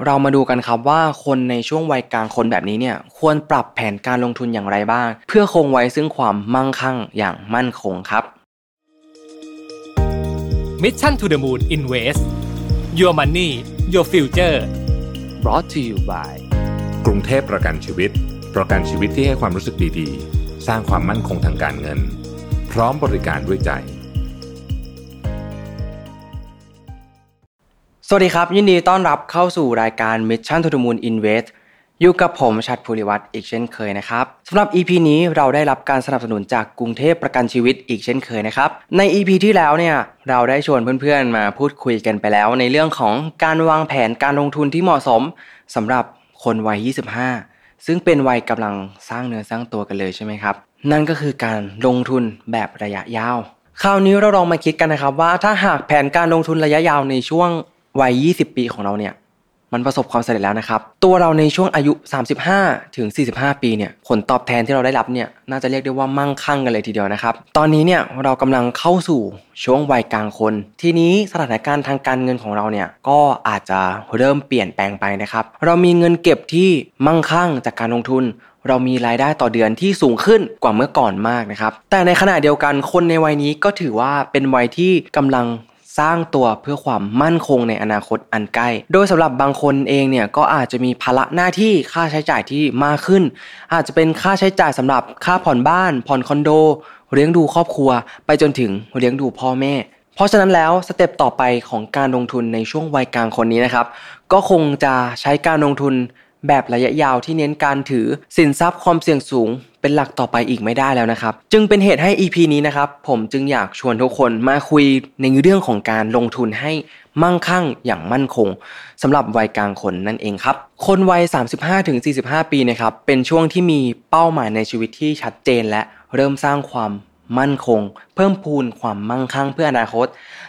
เรามาดูกันครับว่าคนในช่วงวัยกลางคนแบบนี้เนี่ยควรปรับแผนการลงทุนอย่างไรบ้าง เพื่อคงไว้ซึ่งความมั่งคั่งอย่างมั่นคงครับ Mission to the Moon Invest Your Money Your Future brought to you by กรุงเทพประกันชีวิต ประกันชีวิตที่ให้ความรู้สึกดีๆ สร้างความมั่นคงทางการเงิน พร้อมบริการด้วยใจ สวัสดีครับ ยินดีต้อนรับเข้าสู่รายการ Mission to the Moon Invest อยู่กับผมชัดภูริวัตรอีกเช่นเคยนะครับสำหรับ EP นี้เราได้รับการสนับสนุนจากกรุงเทพประกันชีวิตอีกเช่นเคยนะครับ ใน EP ที่แล้วเนี่ยเราได้ชวนเพื่อนๆมาพูดคุยกันไปแล้ว ในเรื่องของการวางแผนการลงทุนที่เหมาะสมสำหรับคนวัย 25 ซึ่งเป็นวัยกำลังสร้างเนื้อสร้างตัวกันเลยใช่ไหมครับ นั่นก็คือการลงทุนแบบระยะยาว คราวนี้เราลองมาคิดกันนะครับว่าถ้าหากแผนการลงทุนระยะยาวในช่วง วัย 20 ปีของเราเนี่ยมันประสบความสำเร็จแล้วนะครับ ตัวเราในช่วงอายุ 35 ถึง 45 ปีเนี่ยผลตอบแทนที่เราได้รับเนี่ยน่าจะเรียกได้ว่ามั่งคั่งกันเลยทีเดียวนะครับ ตอนนี้เนี่ยเรากำลังเข้าสู่ช่วงวัยกลางคน ทีนี้สถานการณ์ทางการเงินของเราเนี่ยก็อาจจะเริ่มเปลี่ยนแปลงไปนะครับ เรามีเงินเก็บที่มั่งคั่งจากการลงทุน เรามีรายได้ต่อเดือนที่สูงขึ้นกว่าเมื่อก่อนมากนะครับ แต่ในขณะเดียวกันคนในวัยนี้ก็ถือว่าเป็นวัยที่กำลัง สร้างตัวเพื่อความมั่นคงในอนาคตอันใกล้ โดยสำหรับบางคนเองเนี่ยก็อาจจะมีภาระหน้าที่ค่าใช้จ่ายที่มากขึ้น อาจจะเป็นค่าใช้จ่ายสำหรับค่าผ่อนบ้าน ผ่อนคอนโด เลี้ยงดูครอบครัว ไปจนถึงเลี้ยงดูพ่อแม่ เพราะฉะนั้นแล้วสเต็ปต่อไปของการลงทุนในช่วงวัยกลางคนนี้นะครับ ก็คงจะใช้การลงทุน แบบระยะยาวที่เน้นการถือสินทรัพย์ความเสี่ยงสูงเป็นหลักต่อไปอีกไม่ได้แล้วนะครับ จึงเป็นเหตุให้ EP นี้นะครับ ผมจึงอยากชวนทุกคนมาคุยในเรื่องของการลงทุนให้มั่งคั่งอย่างมั่นคงสำหรับวัยกลางคนนั่นเองครับ คนวัย 35-45 ปีนะครับเป็นช่วงที่มีเป้าหมายในชีวิตที่ชัดเจนและเริ่มสร้างความ มั่นคง เพิ่มพูนความมั่งคั่งเพื่ออนาคต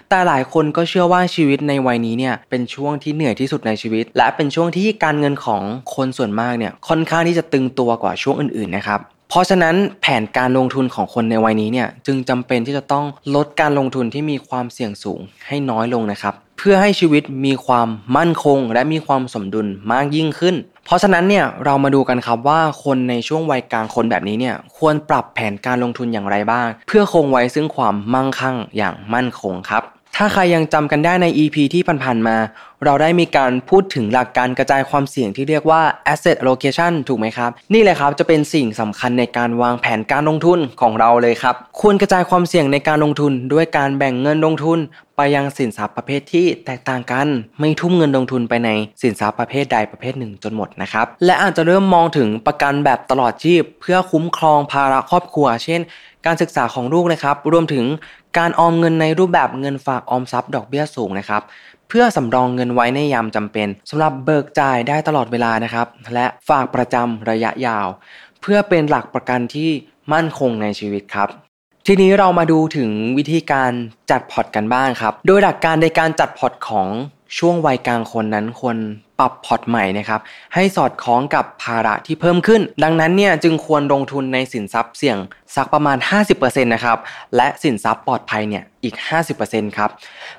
แต่หลายคนก็เชื่อว่าชีวิตในวัยนี้เนี่ยเป็นช่วงที่เหนื่อยที่สุดในชีวิต และเป็นช่วงที่การเงินของคนส่วนมากเนี่ยค่อนข้างที่จะตึงตัวกว่าช่วงอื่นๆนะครับเพราะฉะนั้นแผนการลงทุนของคนในวัยนี้เนี่ยจึงจำเป็นที่จะต้องลดการลงทุนที่มีความเสี่ยงสูงให้น้อยลงนะครับ เพื่อให้ชีวิตมีความมั่นคง และมีความสมดุลมากยิ่งขึ้น เพราะฉะนั้นเนี่ยเรามาดูกันครับว่าคนในช่วงวัยกลางคนแบบนี้เนี่ยควรปรับแผนการลงทุนอย่างไรบ้าง เพื่อคงไว้ซึ่งความมั่งคั่งอย่างมั่นคงครับ ถ้าใครยังจำกันได้ใน EP ที่ผ่านๆมา เราได้มีการพูดถึงหลักการกระจายความเสี่ยงที่เรียกว่า asset allocation ถูกไหมครับ นี่แหละครับจะเป็นสิ่งสำคัญในการวางแผนการลงทุนของเราเลยครับ ควรกระจายความเสี่ยงในการลงทุน ด้วยการแบ่งเงินลงทุน ไปยังสินทรัพย์ประเภทที่แตกต่างกัน ไม่ทุ่มเงินลงทุนไปในสินทรัพย์ประเภทใดประเภทหนึ่งจนหมดนะครับ และอาจจะเริ่มมองถึงประกันแบบตลอดชีพ เพื่อคุ้มครองภาระครอบครัว เช่น การศึกษาของลูกนะครับ รวมถึง การออมเงินในรูปแบบเงินฝากออมทรัพย์ดอกเบี้ยสูงนะครับเพื่อสำรองเงินไว้ในยามจำเป็นสำหรับเบิกจ่ายได้ตลอดเวลานะครับ และฝากประจำระยะยาว เพื่อเป็นหลักประกันที่มั่นคงในชีวิตครับ ทีนี้เรามาดูถึงวิธีการจัดพอร์ตกันบ้างครับ โดยหลักการในการจัดพอร์ตของ ช่วงวัยกลางคนนั้นควรปรับพอร์ตใหม่นะครับให้สอดคล้องกับภาระที่เพิ่มขึ้น ดังนั้นเนี่ยจึงควรลงทุนในสินทรัพย์เสี่ยงสักประมาณ 50%นะครับและสินทรัพย์ปลอดภัยเนี่ยอีก 50%ครับ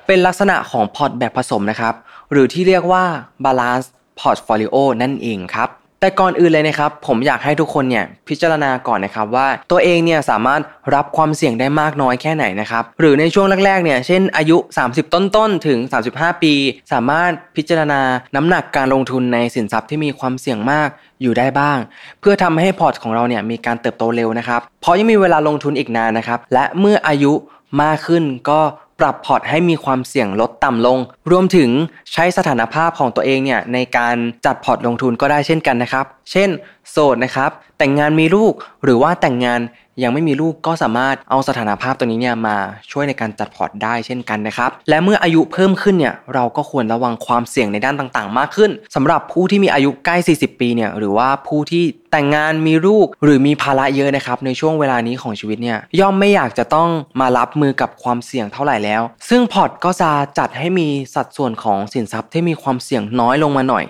เป็นลักษณะของพอร์ตแบบผสมนะครับหรือที่เรียกว่า balance portfolio นั่นเองครับ แต่ก่อนอื่นเลยนะครับ ผมอยากให้ทุกคนเนี่ยพิจารณาก่อนนะครับว่าตัวเองเนี่ยสามารถรับความเสี่ยงได้มากน้อยแค่ไหนนะครับหรือในช่วงแรกๆเนี่ยเช่นอายุ 30 ต้นๆถึง 35 ปี สามารถพิจารณาน้ำหนักการลงทุนในสินทรัพย์ที่มีความเสี่ยงมากอยู่ได้บ้าง เพื่อทำให้พอร์ตของเราเนี่ยมีการเติบโตเร็วนะครับเพราะยังมีเวลาลงทุนอีกนานนะครับและเมื่ออายุมากขึ้นก็ ปรับพอร์ตให้มีความเสี่ยงลดต่ำลง รวมถึงใช้สถานภาพของตัวเองเนี่ยในการจัดพอร์ตลงทุนก็ได้เช่นกันนะครับ เช่น โสดนะครับ แต่งงานมีลูกหรือว่าแต่งงานยังไม่มีลูกก็สามารถเอาสถานภาพตัวนี้เนี่ยมาช่วยในการจัดพอร์ตได้เช่นกันนะครับ และเมื่ออายุเพิ่มขึ้นเนี่ยเราก็ควรระวังความเสี่ยงในด้านต่างๆ มากขึ้นสำหรับผู้ที่มีอายุใกล้ 40 ปีเนี่ยหรือว่าผู้ที่แต่งงานมีลูกหรือมีภาระเยอะนะครับในช่วงเวลานี้ของชีวิตเนี่ยย่อมไม่อยากจะต้องมารับมือกับความเสี่ยงเท่าไหร่แล้ว ซึ่งพอร์ตก็จะจัดให้มีสัดส่วนของสินทรัพย์ที่มีความเสี่ยงน้อยลงมาหน่อย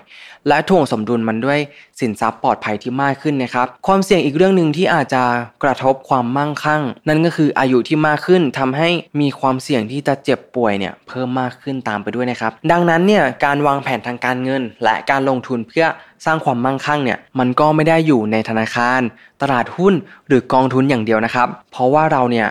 และถ่วงสมดุลมันด้วยสินทรัพย์ปลอดภัยที่มากขึ้นนะครับ ความเสี่ยงอีกเรื่องหนึ่งที่อาจจะกระทบความมั่งคั่ง นั่นก็คืออายุที่มากขึ้นทำให้มีความเสี่ยงที่จะเจ็บป่วยเนี่ยเพิ่มมากขึ้นตามไปด้วยนะครับ ดังนั้นเนี่ยการวางแผนทางการเงิน และการลงทุนเพื่อสร้างความมั่งคั่งเนี่ยมันก็ไม่ได้อยู่ในธนาคาร ตลาดหุ้นหรือกองทุนอย่างเดียวนะครับ เพราะว่าเราเนี่ย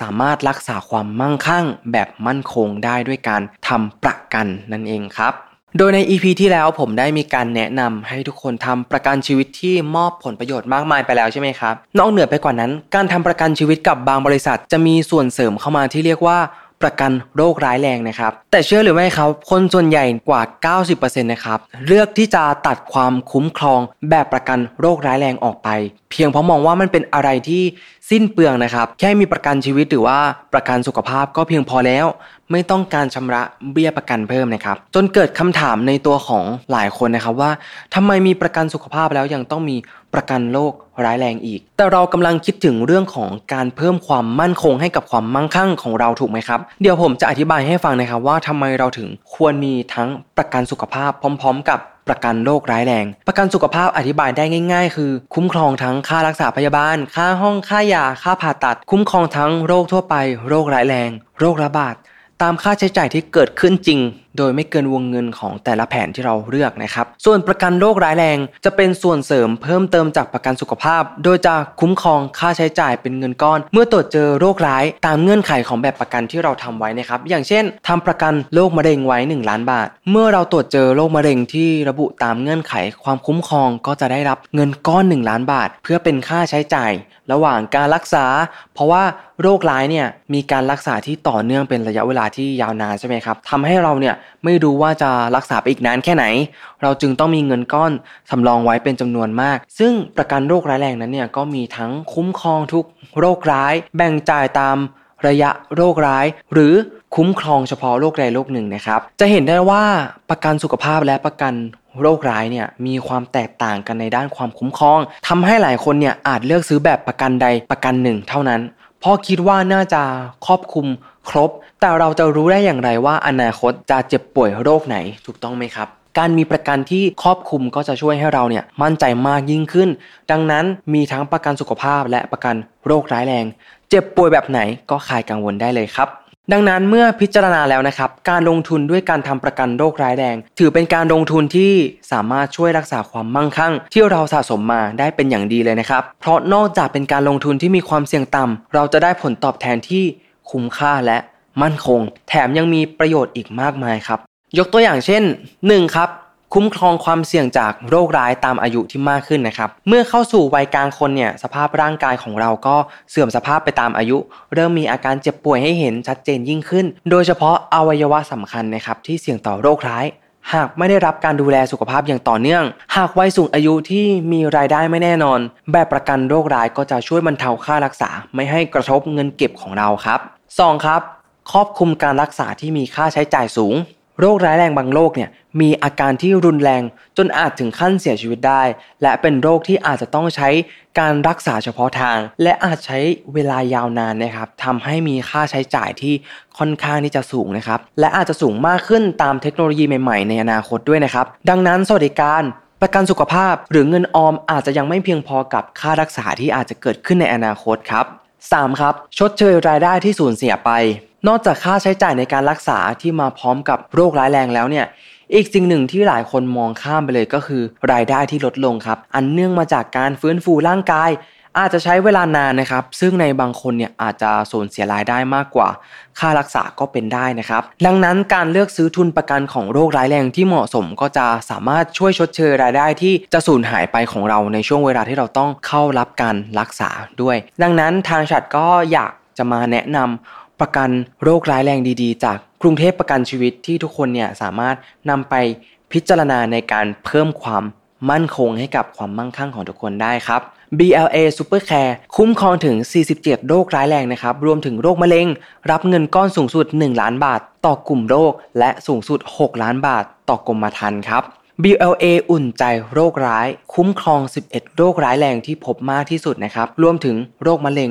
สามารถรักษาความมั่งคั่งแบบมั่นคงได้ด้วยการทำประกันนั่นเองครับ โดยใน EP ที่แล้วผมได้มีการแนะนำให้ทุกคนทำประกันชีวิตที่มอบผลประโยชน์มากมายไปแล้วใช่ไหมครับ นอกเหนือไปกว่านั้น การทำประกันชีวิตกับบางบริษัท จะมีส่วนเสริมเข้ามาที่เรียกว่าประกันโรคร้ายแรงนะครับ แต่เชื่อหรือไม่ครับ คนส่วนใหญ่กว่า 90%นะครับ เลือกที่จะตัดความคุ้มครองแบบประกันโรคร้ายแรงออกไป เพียงเพราะมองว่ามันเป็นอะไรที่สิ้นเปลืองนะครับ แค่มีประกันชีวิตหรือว่าประกันสุขภาพก็เพียงพอแล้ว ไม่ต้องการชำระเบี้ยประกันเพิ่มนะครับ จนเกิดคำถามในตัวของหลายคนนะครับว่าทำไมมีประกันสุขภาพแล้วยังต้องมีประกันโรคร้ายแรงอีก แต่เรากำลังคิดถึงเรื่องของการเพิ่มความมั่นคงให้กับความมั่งคั่งของเราถูกไหมครับ เดี๋ยวผมจะอธิบายให้ฟังนะครับว่าทำไมเราถึงควรมีทั้งประกันสุขภาพพร้อม ๆ กับ ประกันโรคร้ายแรง ประกันสุขภาพอธิบายได้ง่าย ๆ คือ คุ้มครองทั้งค่ารักษาพยาบาล ค่าห้องค่ายาค่าผ่าตัด คุ้มครองทั้งโรคทั่วไป โรคร้ายแรง โรคระบาดตามค่าใช้จ่ายที่เกิดขึ้นจริง โดยไม่เกินวงเงินของแต่ละแผนที่เราเลือกนะครับ ส่วนประกันโรคร้ายแรง จะเป็นส่วนเสริมเพิ่มเติมจากประกันสุขภาพ โดยจะคุ้มครองค่าใช้จ่ายเป็นเงินก้อน เมื่อตรวจเจอโรคร้ายตามเงื่อนไขของแบบประกันที่เราทำไว้นะครับ อย่างเช่นทำประกันโรคมะเร็งไว้ 1 ล้านบาท เมื่อเราตรวจเจอโรคมะเร็งที่ระบุตามเงื่อนไข ความคุ้มครองก็จะได้รับเงินก้อน 1 ล้านบาท เพื่อเป็นค่าใช้จ่าย ระหว่างการรักษา เพราะว่าโรคร้ายเนี่ยมีการรักษาที่ต่อเนื่องเป็นระยะเวลาที่ยาวนานใช่ไหมครับทำให้เราเนี่ยไม่รู้ว่าจะรักษาไปอีกนานแค่ไหน เราจึงต้องมีเงินก้อนสำรองไว้เป็นจำนวนมาก ซึ่งประกันโรคร้ายแรงนั้นเนี่ยก็มีทั้งคุ้มครองทุกโรคร้าย แบ่งจ่ายตามระยะโรคร้าย หรือคุ้มครองเฉพาะโรคใดโรคหนึ่งนะครับ จะเห็นได้ว่าประกันสุขภาพและประกันโรคร้ายเนี่ยมีความแตกต่างกันในด้านความคุ้มครองทำให้หลายคนเนี่ยอาจเลือกซื้อแบบประกันใดประกันหนึ่งเท่านั้น เพราะคิดว่าน่าจะครอบคลุม ครบ แต่เราจะรู้ได้อย่างไรว่าอนาคตจะเจ็บป่วยโรคไหนถูกต้องไหมครับการมีประกันที่ครอบคลุมก็จะช่วยให้เราเนี่ยมั่นใจมากยิ่งขึ้น ดังนั้นมีทั้งประกันสุขภาพและประกันโรคร้ายแรง เจ็บป่วยแบบไหนก็คลายกังวลได้เลยครับ ดังนั้นเมื่อพิจารณาแล้วนะครับ การลงทุนด้วยการทำประกันโรคร้ายแรง ถือเป็นการลงทุนที่สามารถช่วยรักษาความมั่งคั่ง ที่เราสะสมมาได้เป็นอย่างดีเลยนะครับ เพราะนอกจากเป็นการลงทุนที่มีความเสี่ยงต่ำเราจะได้ผลตอบแทนที่ คุ้มค่าและมั่นคง แถมยังมีประโยชน์อีกมากมายครับ ยกตัวอย่างเช่น 1. ครับคุ้มครองความเสี่ยงจากโรคร้ายตามอายุที่มากขึ้นนะครับ เมื่อเข้าสู่วัยกลางคนเนี่ยสภาพร่างกายของเราก็เสื่อมสภาพไปตามอายุ เริ่มมีอาการเจ็บป่วยให้เห็นชัดเจนยิ่งขึ้น โดยเฉพาะอวัยวะสำคัญนะครับที่เสี่ยงต่อโรคร้าย หากไม่ได้รับการดูแลสุขภาพอย่างต่อเนื่อง หากวัยสูงอายุที่มีรายได้ไม่แน่นอน แบบประกันโรคร้ายก็จะช่วยบรรเทาค่ารักษา ไม่ให้กระทบเงินเก็บของเราครับ 2. ครับครอบคลุมการรักษาที่มีค่าใช้จ่ายสูง โรคร้ายแรงบางโรคเนี่ยมีอาการที่รุนแรง จนอาจถึงขั้นเสียชีวิตได้ และเป็นโรคที่อาจจะต้องใช้การรักษาเฉพาะทาง และอาจใช้เวลายาวนานนะครับทำให้มีค่าใช้จ่ายที่ค่อนข้างที่จะสูงนะครับและอาจจะสูงมากขึ้นตามเทคโนโลยีใหม่ๆ ในอนาคตด้วยนะครับดังนั้นสวัสดิการประกันสุขภาพหรือเงินออมอาจจะยังไม่เพียงพอกับค่ารักษาที่อาจจะเกิดขึ้นในอนาคตครับ 3. ครับ ชดเชยรายได้ที่สูญเสียไป นอกจากค่าใช้จ่ายในการรักษาที่มาพร้อมกับโรคร้ายแรงแล้วเนี่ยอีกสิ่งหนึ่งที่หลายคนมองข้ามไปเลยก็คือ รายได้ที่ลดลงครับ อันเนื่องมาจากการฟื้นฟูร่างกาย อาจจะใช้เวลานานนะครับ ซึ่งในบางคนเนี่ยอาจจะสูญเสียรายได้มากกว่า ค่ารักษาก็เป็นได้นะครับ ดังนั้นการเลือกซื้อทุนประกันของโรคร้ายแรงที่เหมาะสมก็จะสามารถช่วยชดเชยรายได้ที่จะสูญหายไปของเราในช่วงเวลาที่เราต้องเข้ารับการรักษาด้วย ดังนั้นทางฉัดก็อยากจะมาแนะนำประกันโรคร้ายแรงดีๆ จากกรุงเทพประกันชีวิตที่ทุกคนเนี่ยสามารถนำไปพิจารณาในการเพิ่มความมั่นคงให้กับความมั่งคั่งของทุกคนได้ครับ BLA Supercare คุ้มครองถึง 47 โรคร้ายแรงนะครับ รวมถึงโรคมะเร็ง รับเงินก้อนสูงสุด 1 ล้านบาท ต่อกลุ่มโรค และสูงสุด 6 ล้านบาท ต่อกรมธรรม์ครับ BLA อุ่นใจโรคร้าย คุ้มครอง 11 โรคร้ายแรงที่พบมากที่สุดนะครับ รวมถึงโรคมะเร็ง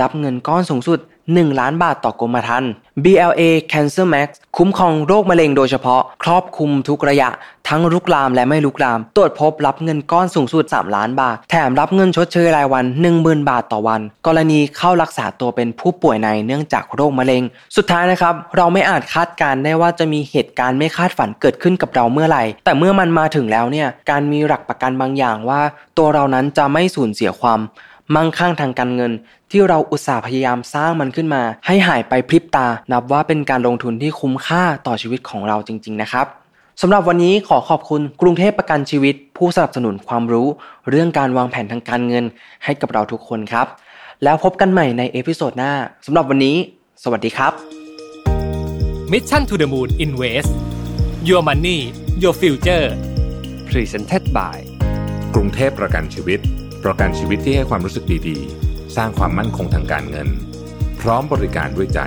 รับเงินก้อนสูงสุด 1 ล้านบาทต่อกรมธรรม์ BLA Cancer Max คุ้มครองโรคมะเร็งโดยเฉพาะ ครอบคลุมทุกระยะ ทั้งลุกลามและไม่ลุกลาม ตรวจพบรับเงินก้อนสูงสุด 3 ล้านบาท แถมรับเงินชดเชยรายวัน 10,000 บาทต่อวัน กรณีเข้ารักษาตัวเป็นผู้ป่วยในเนื่องจากโรคมะเร็ง สุดท้ายนะครับ เราไม่อาจคาดการได้ว่าจะมีเหตุการณ์ไม่คาดฝันเกิดขึ้นกับเราเมื่อไหร่ แต่เมื่อมันมาถึงแล้วเนี่ย การมีหลักประกันบางอย่างว่า ตัวเรานั้นจะไม่สูญเสียความ มั่งคั่งทางการเงิน ที่เราอุตส่าห์พยายามสร้างมันขึ้นมา ให้หายไปพริบตา นับว่าเป็นการลงทุนที่คุ้มค่าต่อชีวิตของเราจริง ๆ นะครับสำหรับวันนี้ขอขอบคุณกรุงเทพประกันชีวิต ผู้สนับสนุนความรู้ เรื่องการวางแผนทางการเงินให้กับเราทุกคนครับ แล้วพบกันใหม่ใน episode หน้าสำหรับวันนี้ สวัสดีครับ Mission to the Moon Invest Your Money Your Future Presented by กรุงเทพประกันชีวิต ประกันชีวิตที่ให้ความรู้สึกดีๆ สร้างความมั่นคงทางการเงิน พร้อมบริการด้วยใจ